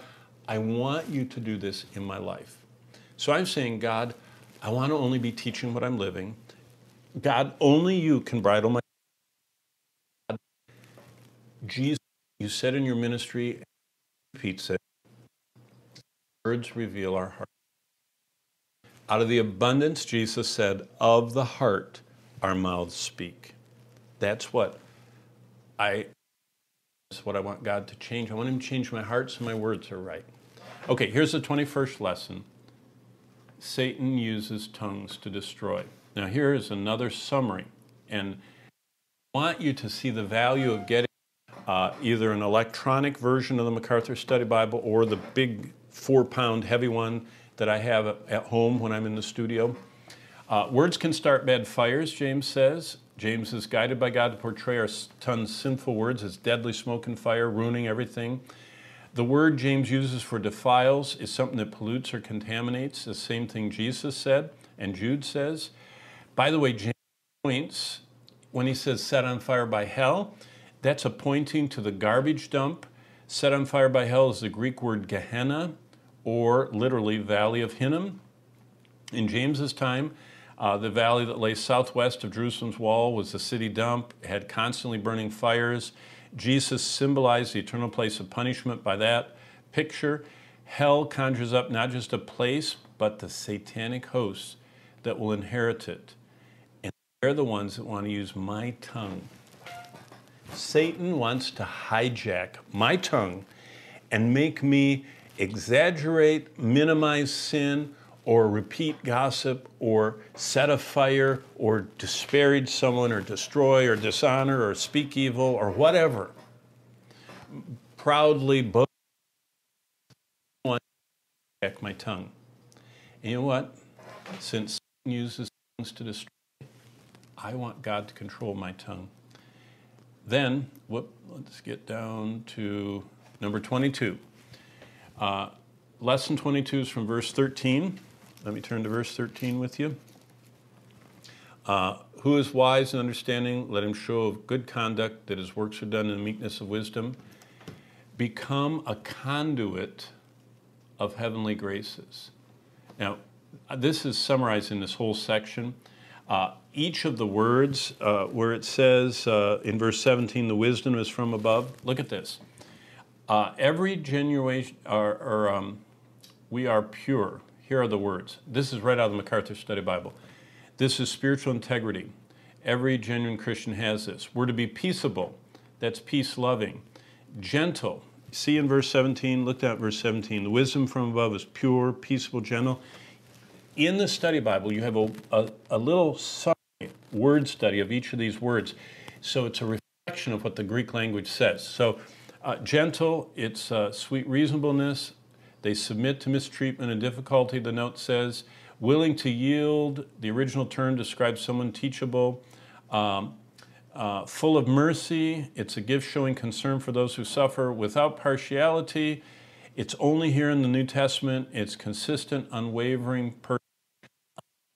I want you to do this in my life. So I'm saying, God, I want to only be teaching what I'm living. God, only you can bridle my. Jesus, you said in your ministry, Pete said, words reveal our heart. Out of the abundance, Jesus said, of the heart, our mouths speak. That's what I. That's what I want God to change. I want Him to change my heart so my words are right. Okay, here's the 21st lesson Satan uses tongues to destroy. Now, here is another summary, and I want you to see the value of getting uh, either an electronic version of the MacArthur Study Bible or the big four pound heavy one that I have at home when I'm in the studio. Uh, words can start bad fires, James says. James is guided by God to portray our tongue's sinful words as deadly smoke and fire, ruining everything. The word James uses for defiles is something that pollutes or contaminates, the same thing Jesus said and Jude says. By the way, James points when he says set on fire by hell, that's a pointing to the garbage dump. Set on fire by hell is the Greek word Gehenna, or literally Valley of Hinnom. In James's time, uh, the valley that lay southwest of Jerusalem's wall was the city dump, had constantly burning fires. Jesus symbolized the eternal place of punishment by that picture. Hell conjures up not just a place, but the satanic hosts that will inherit it. And they're the ones that want to use my tongue. Satan wants to hijack my tongue and make me exaggerate, minimize sin, or repeat gossip or set a fire or disparage someone or destroy or dishonor or speak evil or whatever. Proudly boast check my tongue. And you know what? Since Satan uses tongues to destroy, I want God to control my tongue. Then, whoop, let's get down to number 22. Uh, lesson 22 is from verse 13. Let me turn to verse 13 with you. Uh, who is wise and understanding? Let him show of good conduct that his works are done in meekness of wisdom. Become a conduit of heavenly graces. Now, this is summarized in this whole section. Uh, each of the words uh, where it says uh, in verse 17, the wisdom is from above, look at this. Uh, every genuine, or, or um, we are pure. Here are the words. This is right out of the MacArthur Study Bible. This is spiritual integrity. Every genuine Christian has this. We're to be peaceable. That's peace loving. Gentle. See in verse 17, look at verse 17. The wisdom from above is pure, peaceable, gentle. In the study Bible, you have a, a, a little summary, word study of each of these words. So it's a reflection of what the Greek language says. So uh, gentle, it's uh, sweet reasonableness, they submit to mistreatment and difficulty, the note says. Willing to yield, the original term describes someone teachable. Um, uh, full of mercy, it's a gift showing concern for those who suffer. Without partiality, It's only here in the New Testament. It's consistent, unwavering,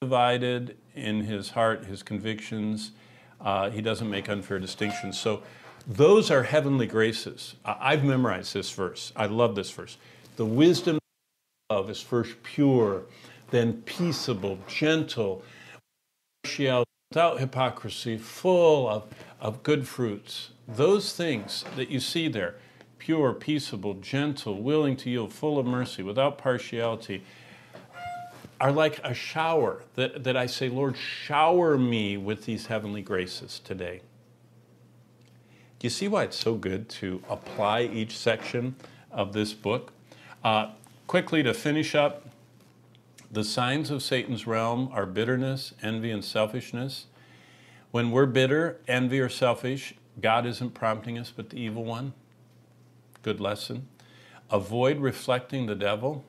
divided in his heart, his convictions. Uh, he doesn't make unfair distinctions. So those are heavenly graces. I've memorized this verse. I love this verse. The wisdom of is first pure, then peaceable, gentle, without hypocrisy, full of, of good fruits. Those things that you see there pure, peaceable, gentle, willing to yield, full of mercy, without partiality are like a shower that, that I say, Lord, shower me with these heavenly graces today. Do you see why it's so good to apply each section of this book? Uh, quickly to finish up, the signs of Satan's realm are bitterness, envy, and selfishness. When we're bitter, envy, or selfish, God isn't prompting us, but the evil one. Good lesson. Avoid reflecting the devil.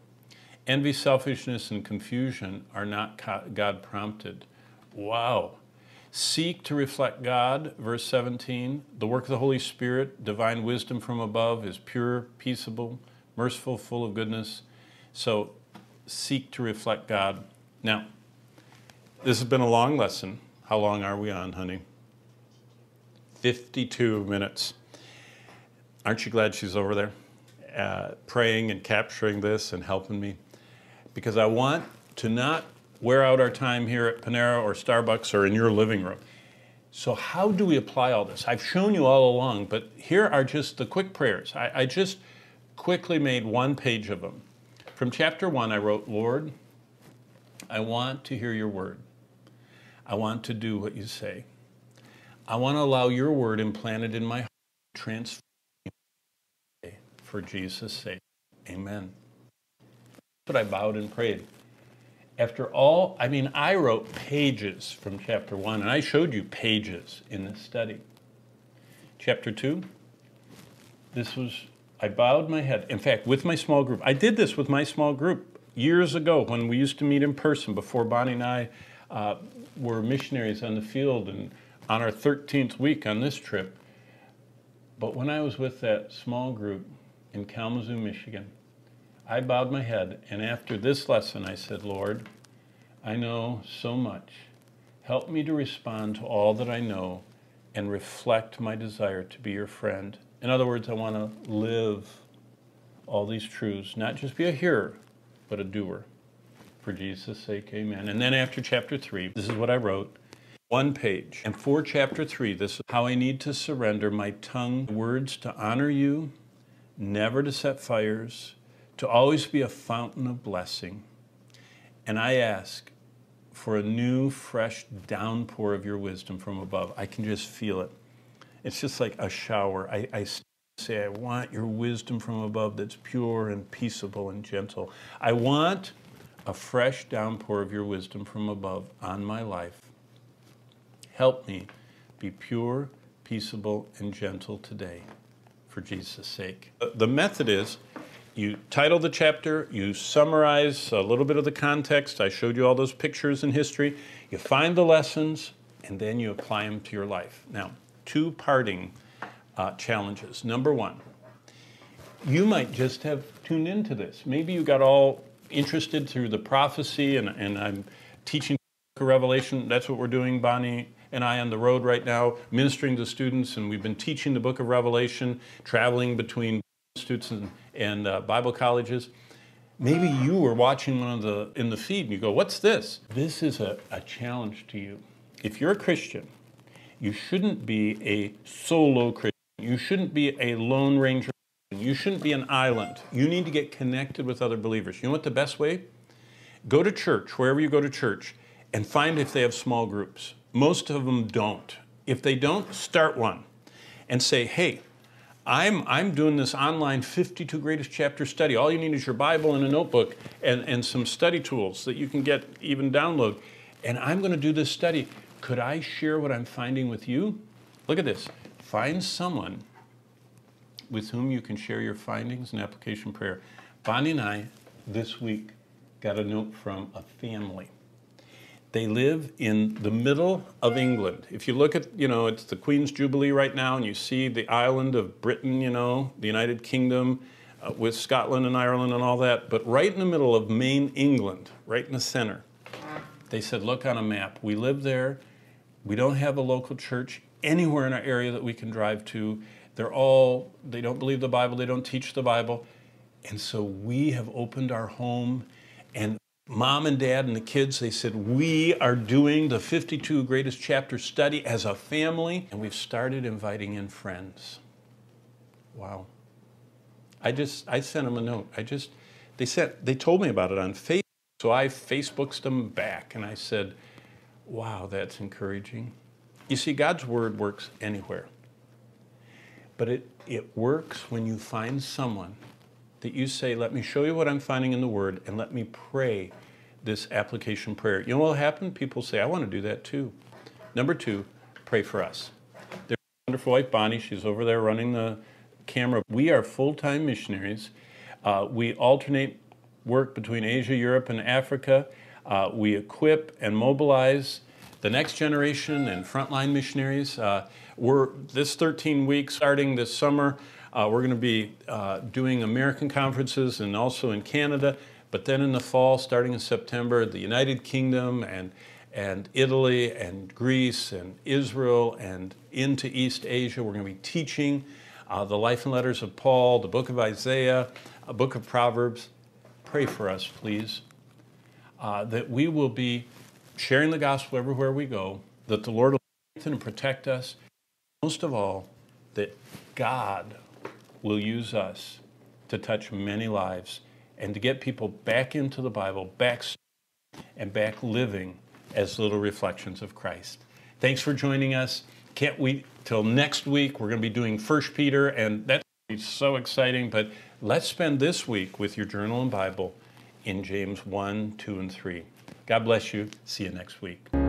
Envy, selfishness, and confusion are not God prompted. Wow. Seek to reflect God, verse 17. The work of the Holy Spirit, divine wisdom from above, is pure, peaceable, merciful, full of goodness. So seek to reflect God. Now, this has been a long lesson. How long are we on, honey? 52 minutes. Aren't you glad she's over there uh, praying and capturing this and helping me? Because I want to not wear out our time here at Panera or Starbucks or in your living room. So, how do we apply all this? I've shown you all along, but here are just the quick prayers. I, I just quickly made one page of them. From chapter one, I wrote, Lord, I want to hear your word. I want to do what you say. I want to allow your word implanted in my heart, transform for Jesus' sake. Amen. But I bowed and prayed after all, I mean, I wrote pages from chapter one, and I showed you pages in this study. Chapter two, this was, I bowed my head. In fact, with my small group, I did this with my small group years ago when we used to meet in person before Bonnie and I uh, were missionaries on the field and on our 13th week on this trip. But when I was with that small group in Kalamazoo, Michigan, I bowed my head, and after this lesson, I said, Lord, I know so much. Help me to respond to all that I know and reflect my desire to be your friend. In other words, I want to live all these truths, not just be a hearer, but a doer. For Jesus' sake, amen. And then after chapter 3, this is what I wrote one page. And for chapter 3, this is how I need to surrender my tongue, words to honor you, never to set fires, to always be a fountain of blessing. And I ask for a new, fresh downpour of your wisdom from above. I can just feel it. It's just like a shower. I, I say, I want your wisdom from above that's pure and peaceable and gentle. I want a fresh downpour of your wisdom from above on my life. Help me be pure, peaceable, and gentle today for Jesus' sake. The method is you title the chapter, you summarize a little bit of the context. I showed you all those pictures in history. You find the lessons, and then you apply them to your life. Now, two parting uh, challenges. Number one, you might just have tuned into this. Maybe you got all interested through the prophecy, and, and I'm teaching the book of Revelation. That's what we're doing, Bonnie and I, on the road right now, ministering to students, and we've been teaching the book of Revelation, traveling between students and and uh, Bible colleges. Maybe you were watching one of the in the feed and you go, "What's this?" This is a, a challenge to you. If you're a Christian, you shouldn't be a solo Christian. You shouldn't be a lone ranger. You shouldn't be an island. You need to get connected with other believers. You know what the best way? Go to church, wherever you go to church, and find if they have small groups. Most of them don't. If they don't, start one and say, hey, I'm, I'm doing this online 52 greatest chapter study. All you need is your Bible and a notebook and, and some study tools that you can get even download. And I'm going to do this study. Could I share what I'm finding with you? Look at this. Find someone with whom you can share your findings and application prayer. Bonnie and I, this week, got a note from a family they live in the middle of England. If you look at, you know, it's the Queen's Jubilee right now, and you see the island of Britain, you know, the United Kingdom, uh, with Scotland and Ireland and all that, but right in the middle of Maine, England, right in the center, they said, Look on a map. We live there. We don't have a local church anywhere in our area that we can drive to. They're all, they don't believe the Bible, they don't teach the Bible. And so we have opened our home, and mom and dad and the kids, they said, We are doing the 52 greatest chapter study as a family, and we've started inviting in friends. Wow. I just, I sent them a note. I just, they sent, they told me about it on Facebook. So I Facebooked them back and I said, Wow, that's encouraging. You see, God's word works anywhere. But it, it works when you find someone that you say, Let me show you what I'm finding in the Word, and let me pray this application prayer. You know what will happen? People say, I want to do that too. Number two, pray for us. There's a wonderful wife, Bonnie. She's over there running the camera. We are full time missionaries. Uh, we alternate work between Asia, Europe, and Africa. Uh, we equip and mobilize the next generation and frontline missionaries. Uh, we're this 13 weeks starting this summer. Uh, we're going to be uh, doing American conferences and also in Canada. But then in the fall, starting in September, the United Kingdom and and Italy and Greece and Israel and into East Asia. We're going to be teaching uh, the life and letters of Paul, the book of Isaiah, a book of Proverbs. Pray for us, please, uh, that we will be sharing the gospel everywhere we go, that the Lord will strengthen and protect us. Most of all, that God will use us to touch many lives and to get people back into the Bible, back and back living as little reflections of Christ. Thanks for joining us. Can't wait till next week. We're going to be doing First Peter, and that's so exciting. But let's spend this week with your journal and Bible in James 1, 2, and 3. God bless you. See you next week.